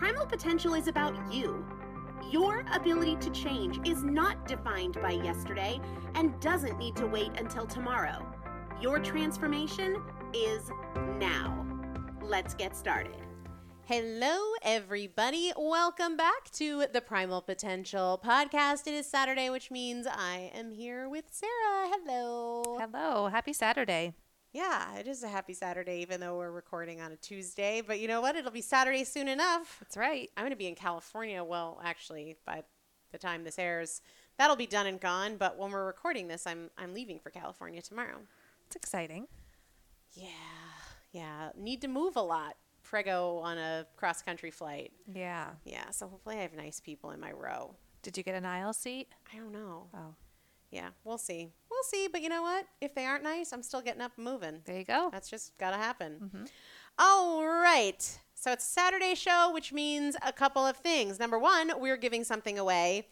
Primal potential is about you. Your ability to change is not defined by yesterday and doesn't need to wait until tomorrow. Your transformation is now. Let's get started. Hello, everybody. Welcome back to the Primal Potential podcast. It is Saturday, which means I am here with Sarah. Hello. Hello. Happy Saturday. Yeah, it is a happy Saturday, even though we're recording on a Tuesday. But you know what? It'll be Saturday soon enough. That's right. I'm going to be in California. Well, actually, by the time this airs, that'll be done and gone. But when we're recording this, I'm I'm leaving for California tomorrow. It's exciting. Yeah, yeah. Need to move a lot. Prego on a cross country flight. Yeah. Yeah, so hopefully I have nice people in my row. Did you get an aisle seat? I don't know. Oh, Yeah, we'll see. We'll see. But you know what? If they aren't nice, I'm still getting up and moving. there you go. That's just gotta happen. Mm-hmm. All right. So it's a Saturday show, which means a couple of things. Number one, we're giving something away.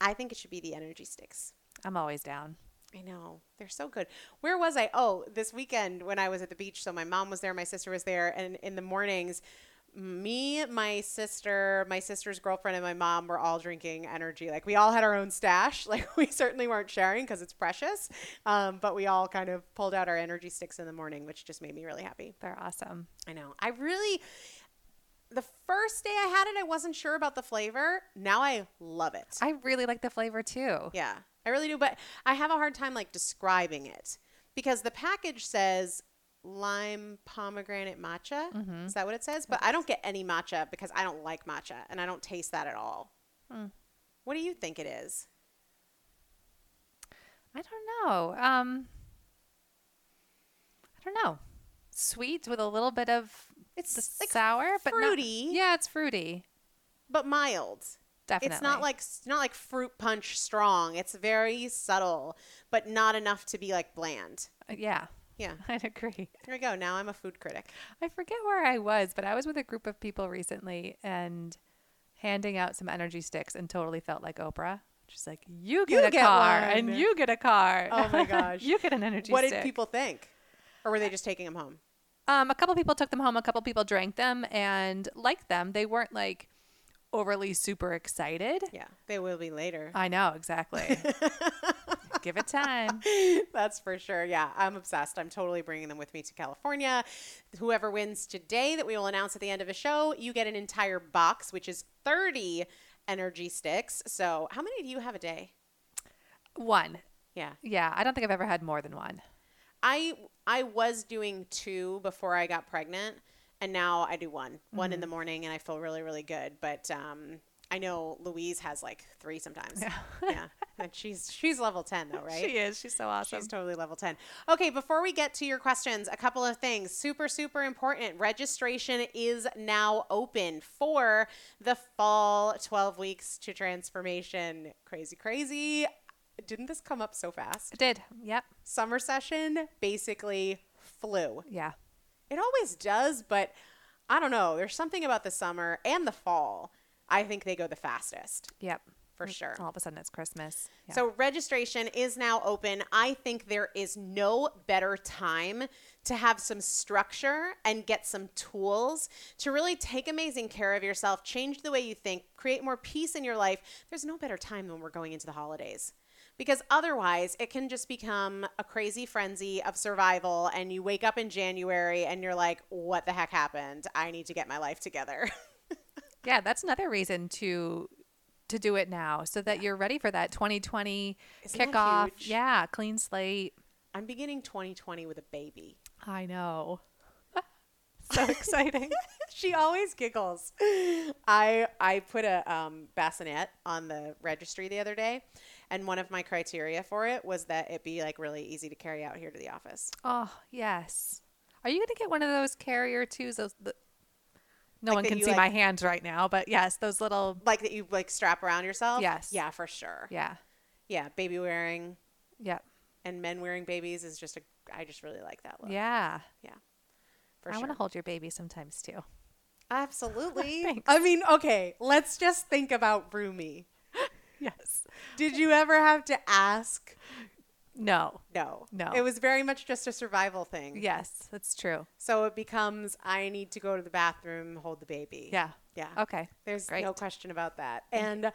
I think it should be the energy sticks. I'm always down. I know. They're so good. Where was I? Oh, this weekend when I was at the beach. So my mom was there, my sister was there, and in the mornings, me, my sister, my sister's girlfriend, and my mom were all drinking energy. Like we all had our own stash. Like we certainly weren't sharing because it's precious, um, but we all kind of pulled out our energy sticks in the morning, which just made me really happy. They're awesome. I know. I really. The first day I had it, I wasn't sure about the flavor. Now I love it. I really like the flavor too. Yeah, I really do. But I have a hard time like describing it because the package says lime pomegranate matcha. Mm-hmm. Is that what it says? But I don't get any matcha because I don't like matcha and I don't taste that at all. Hmm. What do you think it is? I don't know. Um, I don't know. Sweet with a little bit of It's like sour, but fruity. yeah, it's fruity. but mild. Definitely. It's not like it's not like fruit punch strong. It's very subtle, but not enough to be like bland. Uh, yeah. Yeah. I'd agree. There we go. Now I'm a food critic. I forget where I was, but I was with a group of people recently and handing out some energy sticks and totally felt like Oprah. She's like, you get You a get car one." and you get a car. Oh my gosh. you get an energy stick. What stick. did people think? Or were they just taking them home? Um, a couple people took them home. A couple people drank them and liked them. They weren't like overly super excited. Yeah, they will be later. I know exactly. Give it time. That's for sure. Yeah, I'm obsessed. I'm totally bringing them with me to California. Whoever wins today, that we will announce at the end of the show, you get an entire box, which is 30 energy sticks. So, how many do you have a day? One. Yeah. Yeah, I don't think I've ever had more than one. I I was doing two before I got pregnant, and now I do one. One in the morning, and I feel really really good. But um, I know Louise has like three sometimes. Yeah. yeah. And she's she's level ten though, right? She is. She's so awesome. She's totally level 10. Okay, before we get to your questions, a couple of things. Super, super important. Registration is now open for the fall 12 weeks to transformation. Crazy, crazy. Didn't this come up so fast? It did. Yep. Summer session basically flew. Yeah. It always does, but I don't know. There's something about the summer and the fall. I think they go the fastest Yep. For sure. All of a sudden it's Christmas. Yeah. So registration is now open. I think there is no better time to have some structure and get some tools to really take amazing care of yourself, change the way you think, create more peace in your life. There's no better time than we're going into the holidays. Because otherwise, it can just become a crazy frenzy of survival, and you wake up in January and you're like, what the heck happened? I need to get my life together. yeah, that's another reason to to do it now so that you're ready for that 2020 Isn't that kickoff. huge? Yeah, clean slate. I'm beginning 2020 with a baby. I know. so exciting. she always giggles. I I put a um, bassinet on the registry the other day, and one of my criteria for it was that it be like really easy to carry out here to the office. Oh, yes. Are you going to get one of those carrier twos? Those the, no Like one can you, see like- my hands right now, but yes, those little Like that you like strap around yourself. Yes. Yeah, for sure. yeah. Yeah, baby wearing Yep. and men wearing babies is just a. I just really like that look. Yeah. Yeah. For I sure. want to hold your baby sometimes too. Absolutely. I mean, okay. Let's just think about Rumi. Yes. Did you ever have to ask? No. No. No. It was very much just a survival thing. Yes, that's true. So it becomes I need to go to the bathroom, hold the baby. Yeah. Yeah. Okay. There's great. no question about that. And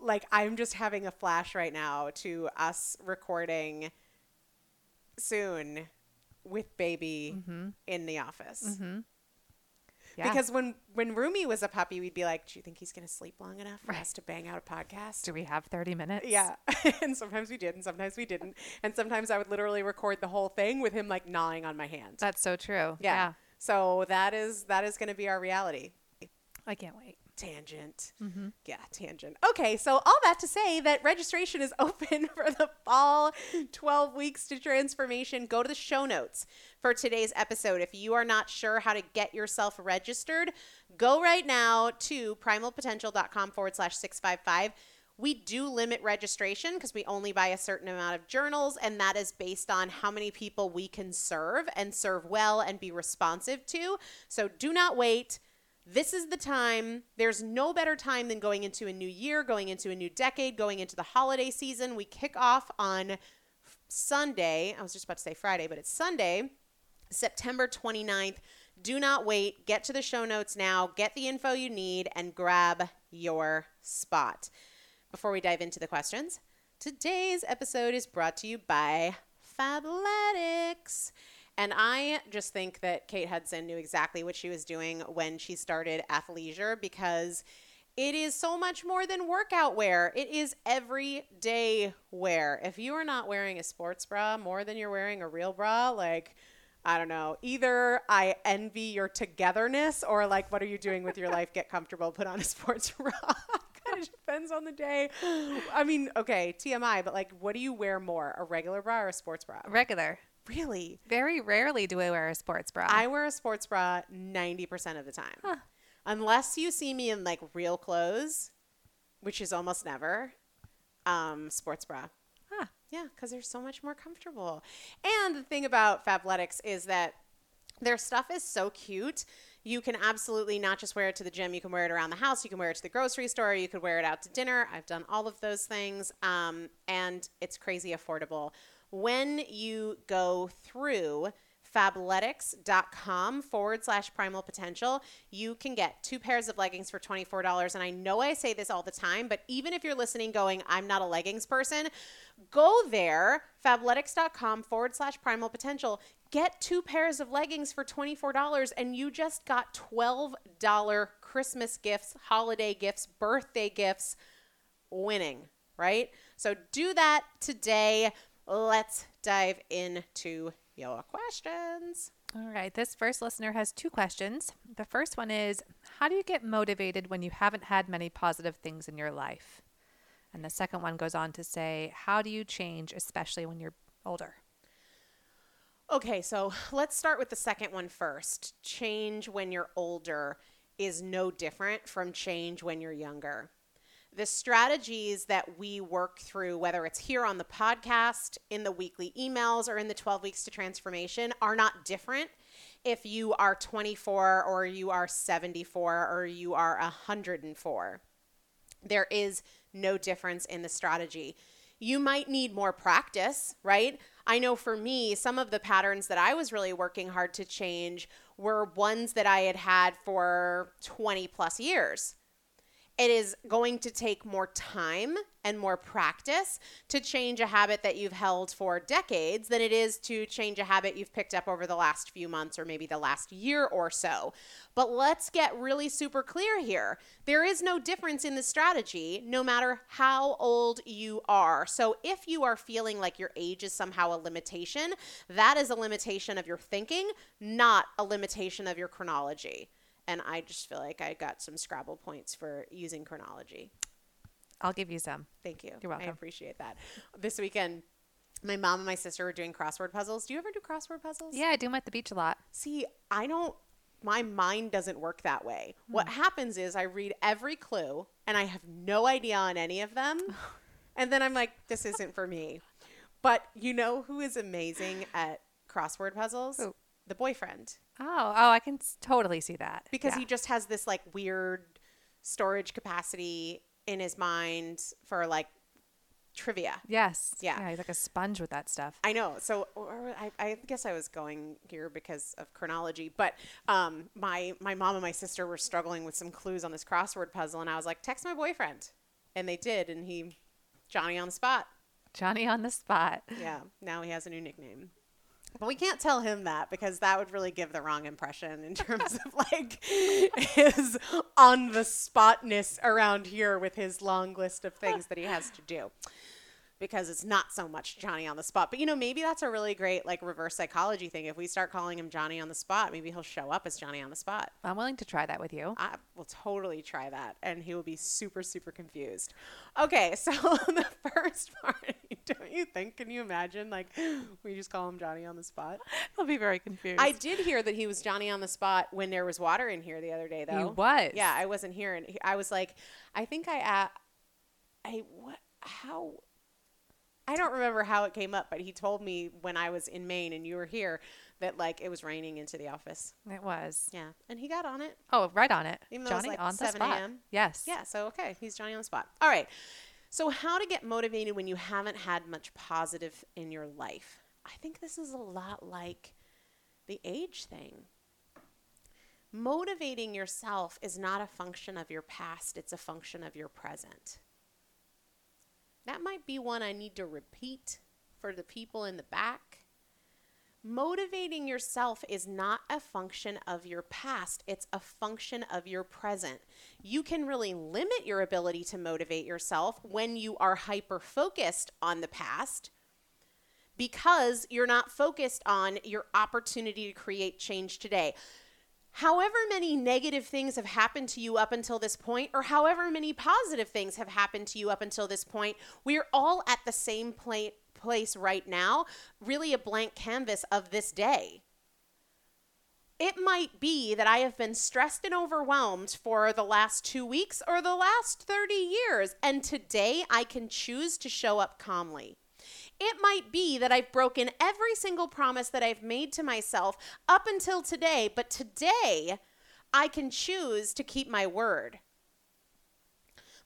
like I'm just having a flash right now to us recording soon with baby Mm-hmm. in the office. Yeah. Because when when Rumi was a puppy, we'd be like, "Do you think he's going to sleep long enough for us to bang out a podcast?" Do we have 30 minutes? Yeah. and sometimes we did, and sometimes we didn't. And sometimes I would literally record the whole thing with him like gnawing on my hand. That's so true. yeah. yeah. So that is that is going to be our reality. I can't wait. Tangent. Mm-hmm. Yeah, tangent. Okay, so all that to say that registration is open for the fall 12 weeks to transformation. Go to the show notes for today's episode. If you are not sure how to get yourself registered, go right now to primalpotential.com forward slash 655. We do limit registration because we only buy a certain amount of journals, and that is based on how many people we can serve and serve well and be responsive to. So do not wait. This is the time. There's no better time than going into a new year, going into a new decade, going into the holiday season. We kick off on Sunday. I was just about to say Friday, but it's Sunday, September 29th. Do not wait. Get to the show notes now. Get the info you need and grab your spot. Before we dive into the questions, today's episode is brought to you by Fabletics. And I just think that Kate Hudson knew exactly what she was doing when she started athleisure because it is so much more than workout wear. It is everyday wear. If you are not wearing a sports bra more than you're wearing a real bra, like, I don't know, either I envy your togetherness or like, what are you doing with your life? Get comfortable, put on a sports bra. kind of depends on the day. I mean, okay, TMI, but like, what do you wear more, a regular bra or a sports bra? Regular. Really? Very rarely do I wear a sports bra. I wear a sports bra 90% of the time. Huh. Unless you see me in like real clothes, which is almost never, um, sports bra. Huh. Yeah, because they're so much more comfortable. And the thing about Fabletics is that their stuff is so cute. You can absolutely not just wear it to the gym. You can wear it around the house. You can wear it to the grocery store. You could wear it out to dinner. I've done all of those things. Um, and it's crazy affordable. When you go through fabletics.com forward slash primal potential, you can get two pairs of leggings for $24. And I know I say this all the time, but even if you're listening going, I'm not a leggings person, go there, fabletics.com forward slash primal potential, get two pairs of leggings for $24, and you just got $12 Christmas gifts, holiday gifts, birthday gifts winning, right? So do that today. Let's dive into your questions. All right. This first listener has two questions. The first one is How do you get motivated when you haven't had many positive things in your life? And the second one goes on to say, How do you change, especially when you're older? Okay, so let's start with the second one first. Change when you're older is no different from change when you're younger. The strategies that we work through, whether it's here on the podcast, in the weekly emails, or in the 12 weeks to transformation, are not different if you are 24 or you are 74 or you are 104. There is no difference in the strategy. You might need more practice, right? I know for me, some of the patterns that I was really working hard to change were ones that I had had for 20 plus years. It is going to take more time and more practice to change a habit that you've held for decades than it is to change a habit you've picked up over the last few months or maybe the last year or so. But let's get really super clear here. There is no difference in the strategy no matter how old you are. So if you are feeling like your age is somehow a limitation, that is a limitation of your thinking, not a limitation of your chronology. And I just feel like I got some Scrabble points for using chronology. I'll give you some. Thank you. You're welcome. I appreciate that. This weekend, my mom and my sister were doing crossword puzzles. Do you ever do crossword puzzles? Yeah, I do them at the beach a lot. See, I don't, my mind doesn't work that way. Hmm. What happens is I read every clue and I have no idea on any of them. and then I'm like, this isn't for me. But you know who is amazing at crossword puzzles? Who? The boyfriend. Oh, oh, I can s- totally see that. because Yeah. he just has this like weird storage capacity in his mind for like trivia. Yes. Yeah. he's like a sponge with that stuff. I know. So or I, I guess I was going here because of chronology, but um, my my mom and my sister were struggling with some clues on this crossword puzzle, and I was like, text my boyfriend, and they did, and he Johnny on the spot. Johnny on the spot. Yeah. Now he has a new nickname. But we can't tell him that because that would really give the wrong impression in terms of like his on the spotness around here with his long list of things that he has to do because it's not so much Johnny on the spot. But you know, maybe that's a really great like reverse psychology thing. If we start calling him Johnny on the spot, maybe he'll show up as Johnny on the spot. I'm willing to try that with you. I will totally try that and he will be super super confused. Okay, so the first part, don't you think can you imagine like we just call him Johnny on the spot? He'll be very confused. I did hear that he was Johnny on the spot when there was water in here the other day though. He was. Yeah, I wasn't here and he- I was like I think I uh, I what how I don't remember how it came up, but he told me when I was in Maine and you were here that like it was raining into the office. It was. Yeah, and he got on it. Oh, right on it. Even though it Johnny like on the 7 spot. a.m.? Yes. Yeah, so okay, he's Johnny on the spot. All right. So how to get motivated when you haven't had much positive in your life? I think this is a lot like the age thing. Motivating yourself is not a function of your past, it's a function of your present. That might be one I need to repeat for the people in the back. Motivating yourself is not a function of your past, it's a function of your present. You can really limit your ability to motivate yourself when you are hyper focused on the past because you're not focused on your opportunity to create change today. However, many negative things have happened to you up until this point, or however many positive things have happened to you up until this point, we're all at the same pla- place right now, really a blank canvas of this day. It might be that I have been stressed and overwhelmed for the last two weeks or the last 30 years, and today I can choose to show up calmly. It might be that I've broken every single promise that I've made to myself up until today, but today I can choose to keep my word.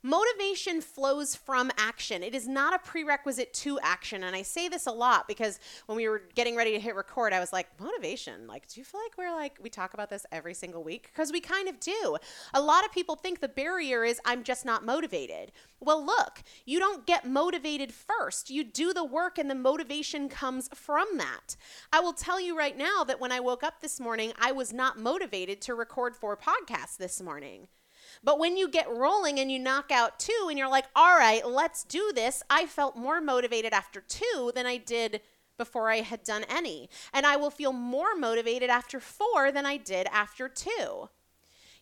Motivation flows from action. It is not a prerequisite to action. And I say this a lot because when we were getting ready to hit record, I was like, motivation. Like, do you feel like we're like, we talk about this every single week? Because we kind of do. A lot of people think the barrier is I'm just not motivated. Well, look, you don't get motivated first. You do the work, and the motivation comes from that. I will tell you right now that when I woke up this morning, I was not motivated to record four podcasts this morning. But when you get rolling and you knock out two and you're like, all right, let's do this, I felt more motivated after two than I did before I had done any. And I will feel more motivated after four than I did after two.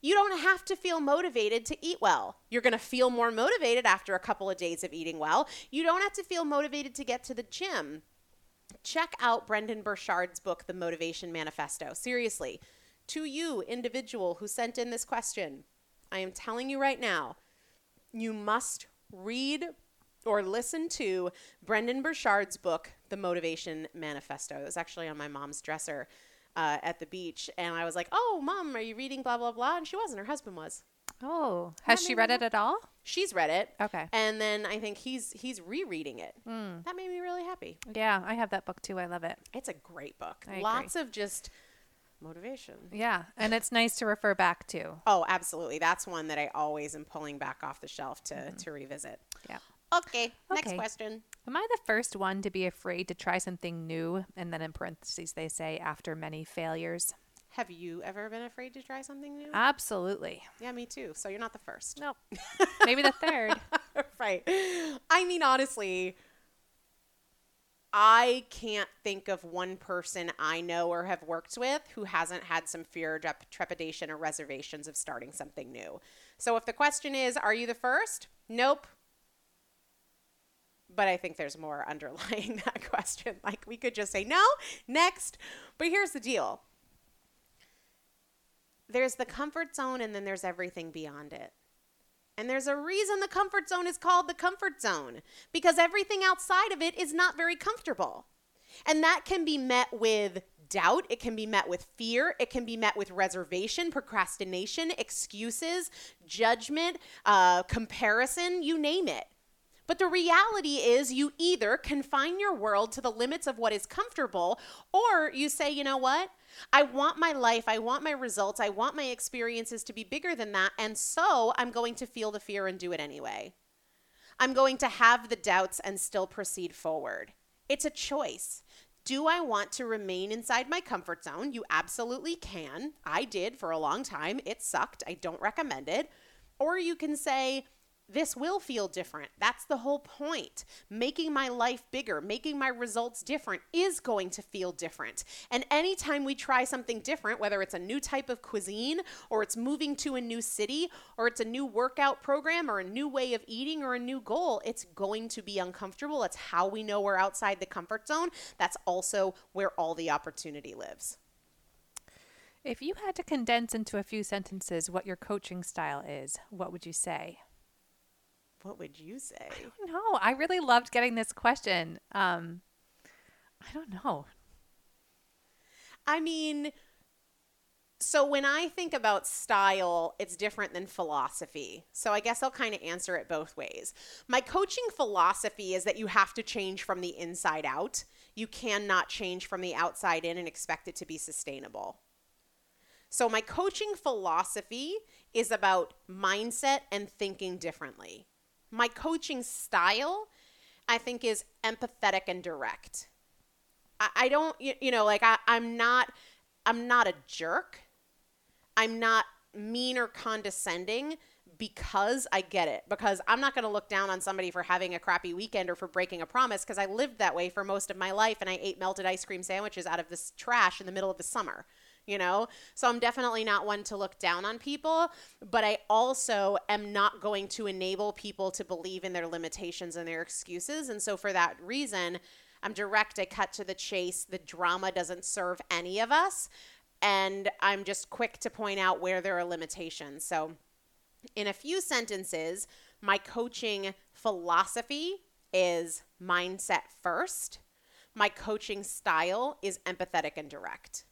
You don't have to feel motivated to eat well. You're going to feel more motivated after a couple of days of eating well. You don't have to feel motivated to get to the gym. Check out Brendon Burchard's book, The Motivation Manifesto. Seriously, to you, individual who sent in this question, I am telling you right now, you must read or listen to Brendon Burchard's book, The Motivation Manifesto. It was actually on my mom's dresser uh, at the beach. And I was like, oh, mom, are you reading blah, blah, blah? And she wasn't. Her husband was. Oh, has she read it at all? She's read it. Okay. And then I think he's he's rereading it. That made me really happy. Yeah, I have that book too. I love it. It's a great book. I agree. Lots of just motivation. Yeah, and it's nice to refer back to. Oh, absolutely. That's one that I always am pulling back off the shelf to, mm-hmm. to revisit. Yeah. Okay, next Okay. question. Am I the first one to be afraid to try something new? And then in parentheses, they say after many failures. Have you ever been afraid to try something new? Absolutely. yeah, me too. So you're not the first. Nope. Maybe the third. right. I mean, honestly, I can't think of one person I know or have worked with who hasn't had some fear, trep- trepidation, or reservations of starting something new. So if the question is, are you the first? Nope. But I think there's more underlying that question. Like we could just say no, next. But here's the deal there's the comfort zone, and then there's everything beyond it. And there's a reason the comfort zone is called the comfort zone because everything outside of it is not very comfortable. And that can be met with doubt, it can be met with fear, it can be met with reservation, procrastination, excuses, judgment, uh, comparison, you name it. But the reality is, you either confine your world to the limits of what is comfortable, or you say, you know what? I want my life, I want my results, I want my experiences to be bigger than that. And so I'm going to feel the fear and do it anyway. I'm going to have the doubts and still proceed forward. It's a choice. Do I want to remain inside my comfort zone? You absolutely can. I did for a long time. It sucked. I don't recommend it. Or you can say, this will feel different. That's the whole point. Making my life bigger, making my results different is going to feel different. And anytime we try something different, whether it's a new type of cuisine, or it's moving to a new city, or it's a new workout program, or a new way of eating, or a new goal, it's going to be uncomfortable. That's how we know we're outside the comfort zone. That's also where all the opportunity lives. If you had to condense into a few sentences what your coaching style is, what would you say? What would you say? No, I really loved getting this question. Um, I don't know. I mean, so when I think about style, it's different than philosophy. So I guess I'll kind of answer it both ways. My coaching philosophy is that you have to change from the inside out. You cannot change from the outside in and expect it to be sustainable. So my coaching philosophy is about mindset and thinking differently my coaching style, I think, is empathetic and direct. I, I don't, you, you know, like I, I'm not, I'm not a jerk. I'm not mean or condescending because I get it. Because I'm not going to look down on somebody for having a crappy weekend or for breaking a promise because I lived that way for most of my life and I ate melted ice cream sandwiches out of this trash in the middle of the summer you know? So I'm definitely not one to look down on people, but I also am not going to enable people to believe in their limitations and their excuses. And so for that reason, I'm direct, I cut to the chase. The drama doesn't serve any of us. And I'm just quick to point out where there are limitations. So, in a few sentences, my coaching philosophy is mindset first. My coaching style is empathetic and direct.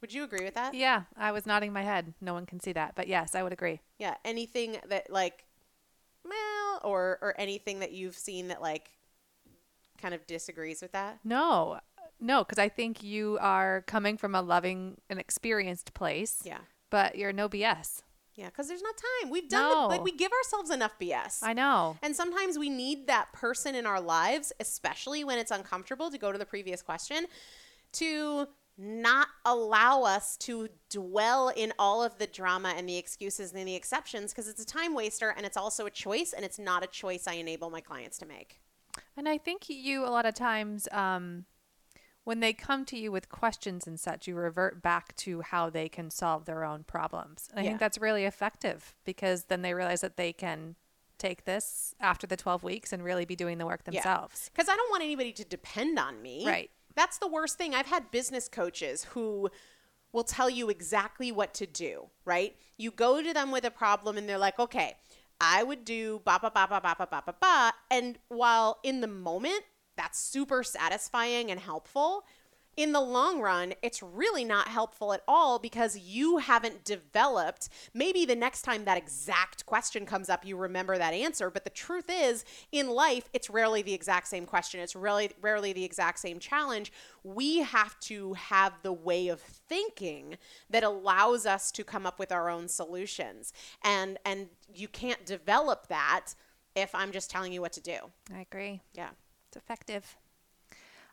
Would you agree with that? Yeah, I was nodding my head. No one can see that, but yes, I would agree. Yeah, anything that like well or or anything that you've seen that like kind of disagrees with that? No. No, cuz I think you are coming from a loving and experienced place. Yeah. But you're no BS. Yeah, because there's not time. We've done no. the, like we give ourselves enough BS. I know. And sometimes we need that person in our lives, especially when it's uncomfortable. To go to the previous question, to not allow us to dwell in all of the drama and the excuses and the exceptions because it's a time waster and it's also a choice and it's not a choice I enable my clients to make. And I think you, a lot of times, um, when they come to you with questions and such, you revert back to how they can solve their own problems. And I yeah. think that's really effective because then they realize that they can take this after the 12 weeks and really be doing the work themselves. Because yeah. I don't want anybody to depend on me. Right. That's the worst thing. I've had business coaches who will tell you exactly what to do, right? You go to them with a problem and they're like, okay, I would do ba ba ba ba ba ba ba ba ba. And while in the moment, that's super satisfying and helpful, in the long run, it's really not helpful at all because you haven't developed. Maybe the next time that exact question comes up, you remember that answer. But the truth is, in life, it's rarely the exact same question. It's really rarely the exact same challenge. We have to have the way of thinking that allows us to come up with our own solutions. And and you can't develop that if I'm just telling you what to do. I agree. Yeah. It's effective.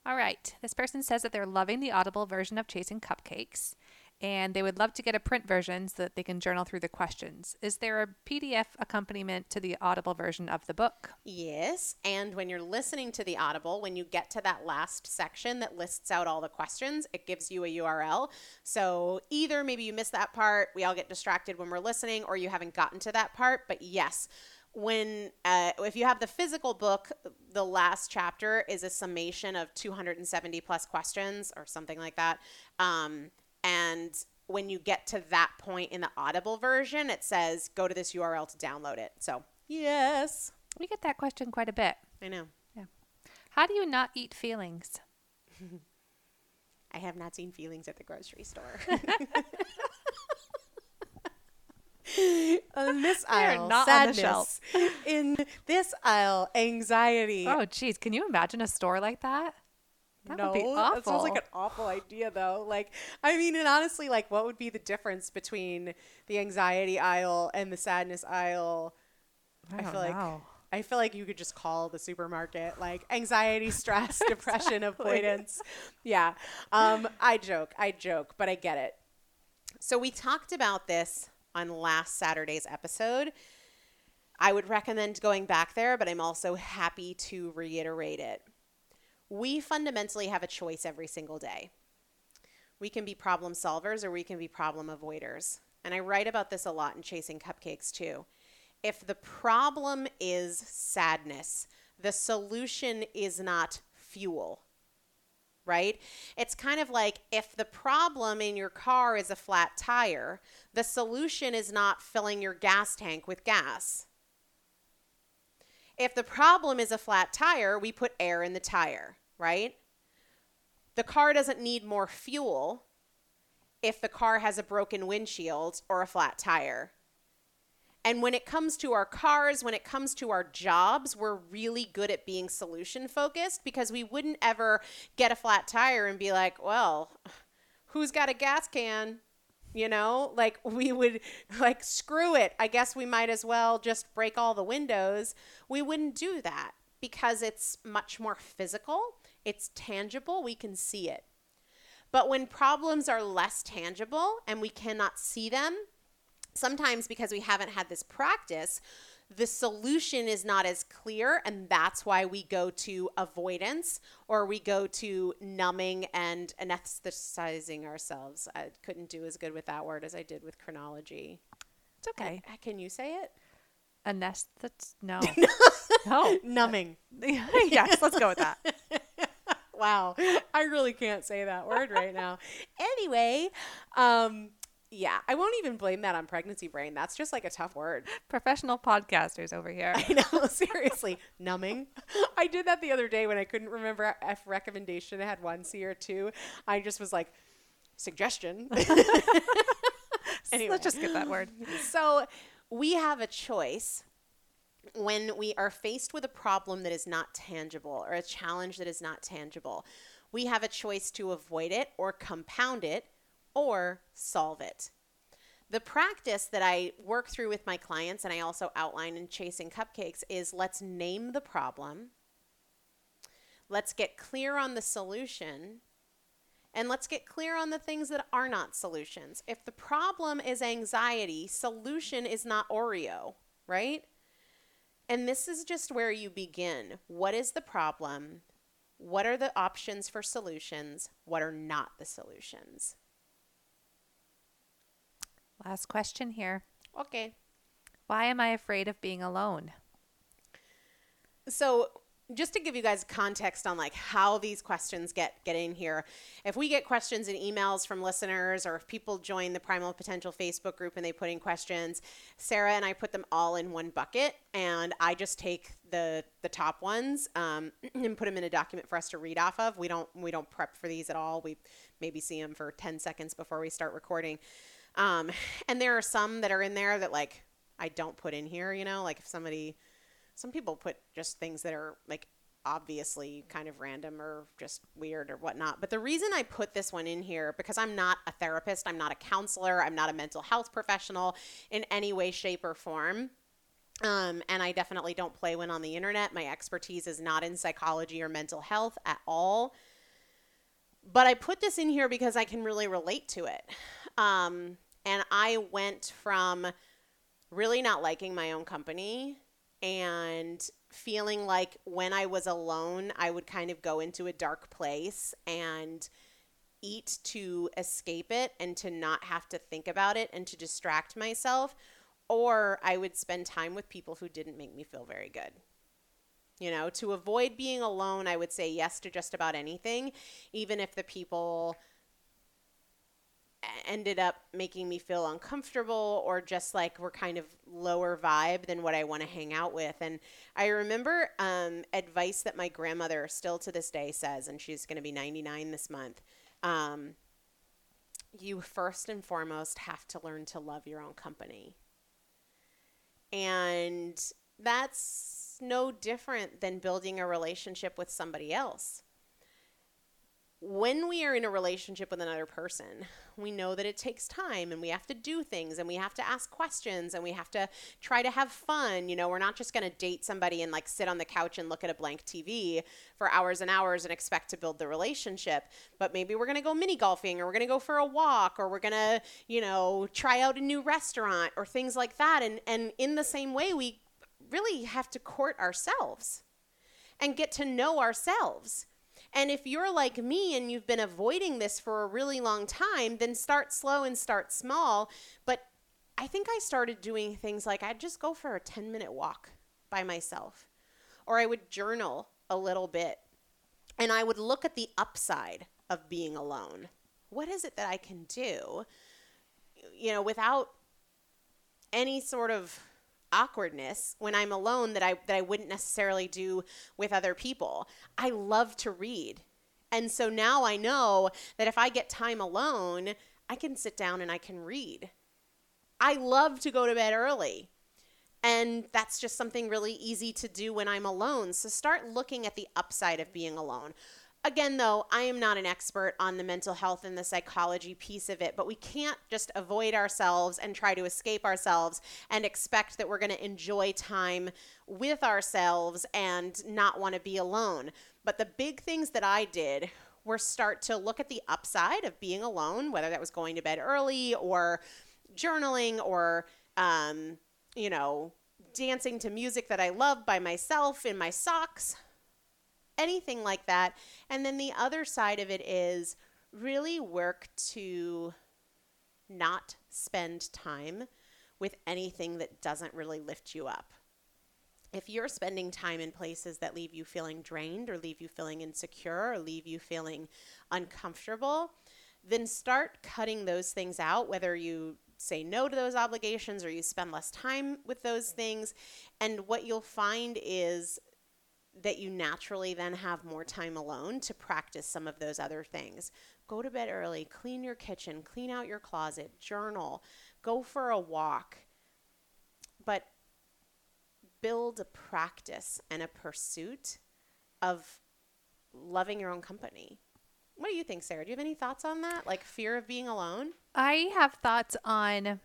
All right. This person says that they're loving the Audible version of Chasing Cupcakes and they would love to get a print version so that they can journal through the questions. Is there a PDF accompaniment to the Audible version of the book? Yes. And when you're listening to the Audible, when you get to that last section that lists out all the questions, it gives you a URL. So either maybe you missed that part, we all get distracted when we're listening, or you haven't gotten to that part. But yes, when uh, if you have the physical book the last chapter is a summation of 270 plus questions or something like that. Um, and when you get to that point in the audible version it says go to this url to download it. So yes. We get that question quite a bit. I know. Yeah. How do you not eat feelings? I have not seen feelings at the grocery store in this aisle, sadness. In this aisle, anxiety. Oh, geez. Can you imagine a store like that? That no, would be awful. that sounds like an awful idea, though. Like, I mean, and honestly, like, what would be the difference between the anxiety aisle and the sadness aisle? I, I feel know. like I feel like you could just call the supermarket like anxiety, stress, depression, avoidance. Yeah. Um, I joke, I joke, but I get it. So we talked about this on last Saturday's episode. I would recommend going back there, but I'm also happy to reiterate it. We fundamentally have a choice every single day. We can be problem solvers or we can be problem avoiders. And I write about this a lot in Chasing Cupcakes too. If the problem is sadness, the solution is not fuel right? It's kind of like if the problem in your car is a flat tire, the solution is not filling your gas tank with gas. If the problem is a flat tire, we put air in the tire, right? The car doesn't need more fuel if the car has a broken windshield or a flat tire. And when it comes to our cars, when it comes to our jobs, we're really good at being solution focused because we wouldn't ever get a flat tire and be like, well, who's got a gas can? You know, like we would like screw it. I guess we might as well just break all the windows. We wouldn't do that because it's much more physical, it's tangible, we can see it. But when problems are less tangible and we cannot see them, sometimes because we haven't had this practice, the solution is not as clear. And that's why we go to avoidance or we go to numbing and anesthetizing ourselves. I couldn't do as good with that word as I did with chronology. It's okay. I, can you say it? Anesthet? No. no. Numbing. yes, let's go with that. wow. I really can't say that word right now. anyway, um, yeah, I won't even blame that on pregnancy brain. That's just like a tough word. Professional podcasters over here. I know, seriously. Numbing. I did that the other day when I couldn't remember if recommendation I had one C or two. I just was like, suggestion. anyway. Let's just get that word. So we have a choice when we are faced with a problem that is not tangible or a challenge that is not tangible. We have a choice to avoid it or compound it or solve it. The practice that I work through with my clients and I also outline in Chasing Cupcakes is let's name the problem, let's get clear on the solution, and let's get clear on the things that are not solutions. If the problem is anxiety, solution is not Oreo, right? And this is just where you begin. What is the problem? What are the options for solutions? What are not the solutions? Last question here. Okay. Why am I afraid of being alone? So, just to give you guys context on like how these questions get get in here if we get questions and emails from listeners or if people join the primal potential facebook group and they put in questions sarah and i put them all in one bucket and i just take the the top ones um, and put them in a document for us to read off of we don't we don't prep for these at all we maybe see them for 10 seconds before we start recording um, and there are some that are in there that like I don't put in here, you know, like if somebody, some people put just things that are like obviously kind of random or just weird or whatnot. But the reason I put this one in here because I'm not a therapist, I'm not a counselor, I'm not a mental health professional in any way, shape, or form. Um, and I definitely don't play one on the internet. My expertise is not in psychology or mental health at all. But I put this in here because I can really relate to it. Um, and I went from really not liking my own company and feeling like when I was alone, I would kind of go into a dark place and eat to escape it and to not have to think about it and to distract myself. Or I would spend time with people who didn't make me feel very good. You know, to avoid being alone, I would say yes to just about anything, even if the people ended up making me feel uncomfortable or just like we're kind of lower vibe than what I want to hang out with. And I remember um, advice that my grandmother still to this day says, and she's going to be 99 this month. Um, you first and foremost have to learn to love your own company. And that's no different than building a relationship with somebody else when we are in a relationship with another person, we know that it takes time and we have to do things and we have to ask questions and we have to try to have fun. You know, we're not just going to date somebody and like sit on the couch and look at a blank TV for hours and hours and expect to build the relationship. But maybe we're going to go mini golfing or we're going to go for a walk or we're going to, you know, try out a new restaurant or things like that. And, and in the same way, we really have to court ourselves and get to know ourselves and if you're like me and you've been avoiding this for a really long time, then start slow and start small. But I think I started doing things like I'd just go for a 10 minute walk by myself, or I would journal a little bit, and I would look at the upside of being alone. What is it that I can do, you know, without any sort of awkwardness when I'm alone that I that I wouldn't necessarily do with other people. I love to read. And so now I know that if I get time alone, I can sit down and I can read. I love to go to bed early. And that's just something really easy to do when I'm alone. So start looking at the upside of being alone. Again, though, I am not an expert on the mental health and the psychology piece of it, but we can't just avoid ourselves and try to escape ourselves and expect that we're going to enjoy time with ourselves and not want to be alone. But the big things that I did were start to look at the upside of being alone, whether that was going to bed early or journaling or, um, you know, dancing to music that I love by myself in my socks anything like that. And then the other side of it is really work to not spend time with anything that doesn't really lift you up. If you're spending time in places that leave you feeling drained or leave you feeling insecure or leave you feeling uncomfortable, then start cutting those things out, whether you say no to those obligations or you spend less time with those things. And what you'll find is that you naturally then have more time alone to practice some of those other things. Go to bed early, clean your kitchen, clean out your closet, journal, go for a walk. But build a practice and a pursuit of loving your own company. What do you think, Sarah? Do you have any thoughts on that? Like fear of being alone? I have thoughts on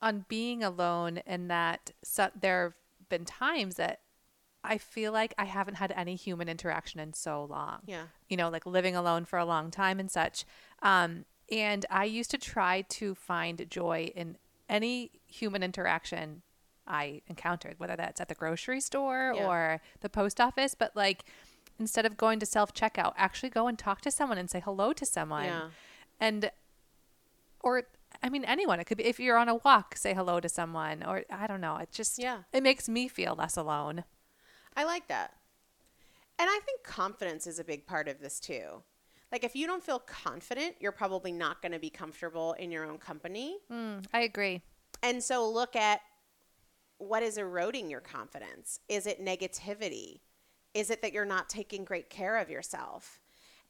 on being alone and that so, there have been times that I feel like I haven't had any human interaction in so long. Yeah. You know, like living alone for a long time and such. Um, and I used to try to find joy in any human interaction I encountered, whether that's at the grocery store Yeah. or the post office. But like, instead of going to self checkout, actually go and talk to someone and say hello to someone. Yeah. And, or, I mean, anyone. It could be if you're on a walk, say hello to someone, or I don't know. It just, Yeah. it makes me feel less alone. I like that. And I think confidence is a big part of this too. Like if you don't feel confident, you're probably not going to be comfortable in your own company. Mm, I agree. And so look at what is eroding your confidence. Is it negativity? Is it that you're not taking great care of yourself?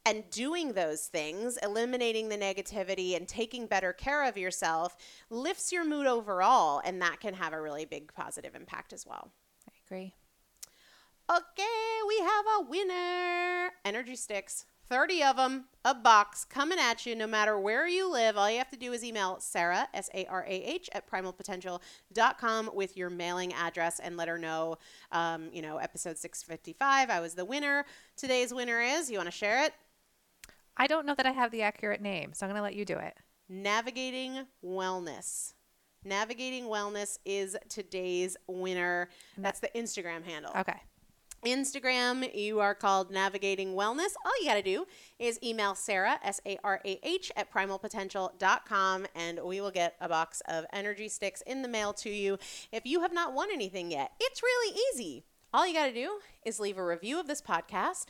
And doing those things, eliminating the negativity and taking better care of yourself, lifts your mood overall. And that can have a really big positive impact as well. I agree. Okay, we have a winner. Energy sticks, 30 of them, a box coming at you no matter where you live. All you have to do is email Sarah, S A R A H, at primalpotential.com with your mailing address and let her know, um, you know, episode 655. I was the winner. Today's winner is, you want to share it? I don't know that I have the accurate name, so I'm going to let you do it. Navigating Wellness. Navigating Wellness is today's winner. That's the Instagram handle. Okay. Instagram, you are called Navigating Wellness. All you got to do is email Sarah, S A R A H, at primalpotential.com, and we will get a box of energy sticks in the mail to you. If you have not won anything yet, it's really easy. All you got to do is leave a review of this podcast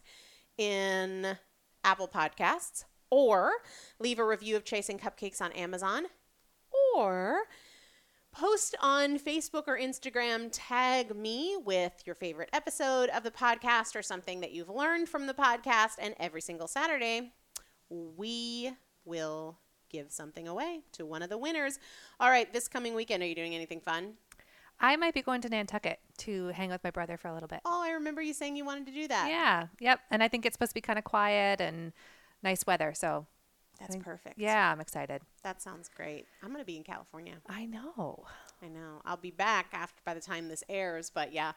in Apple Podcasts, or leave a review of Chasing Cupcakes on Amazon, or post on Facebook or Instagram, tag me with your favorite episode of the podcast or something that you've learned from the podcast. And every single Saturday, we will give something away to one of the winners. All right, this coming weekend, are you doing anything fun? I might be going to Nantucket to hang with my brother for a little bit. Oh, I remember you saying you wanted to do that. Yeah. Yep. And I think it's supposed to be kind of quiet and nice weather. So That's think- perfect. yeah, I'm excited. That sounds great. I'm going to be in California. I know. I know. I'll be back after by the time this airs, but yeah.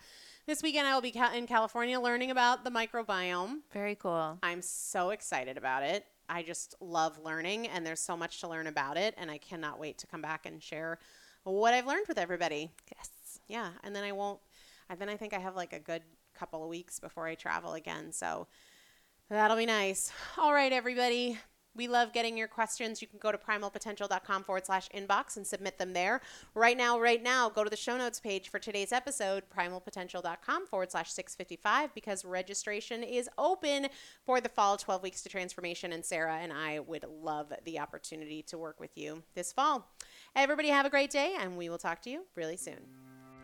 This weekend I will be ca- in California learning about the microbiome. Very cool. I'm so excited about it. I just love learning and there's so much to learn about it and I cannot wait to come back and share what I've learned with everybody. Yes. Yeah, and then I won't and then I think I have like a good couple of weeks before I travel again. So that'll be nice. All right, everybody. We love getting your questions. You can go to primalpotential.com forward slash inbox and submit them there. Right now, right now, go to the show notes page for today's episode, primalpotential.com forward slash 655, because registration is open for the fall 12 weeks to transformation. And Sarah and I would love the opportunity to work with you this fall. Everybody, have a great day, and we will talk to you really soon.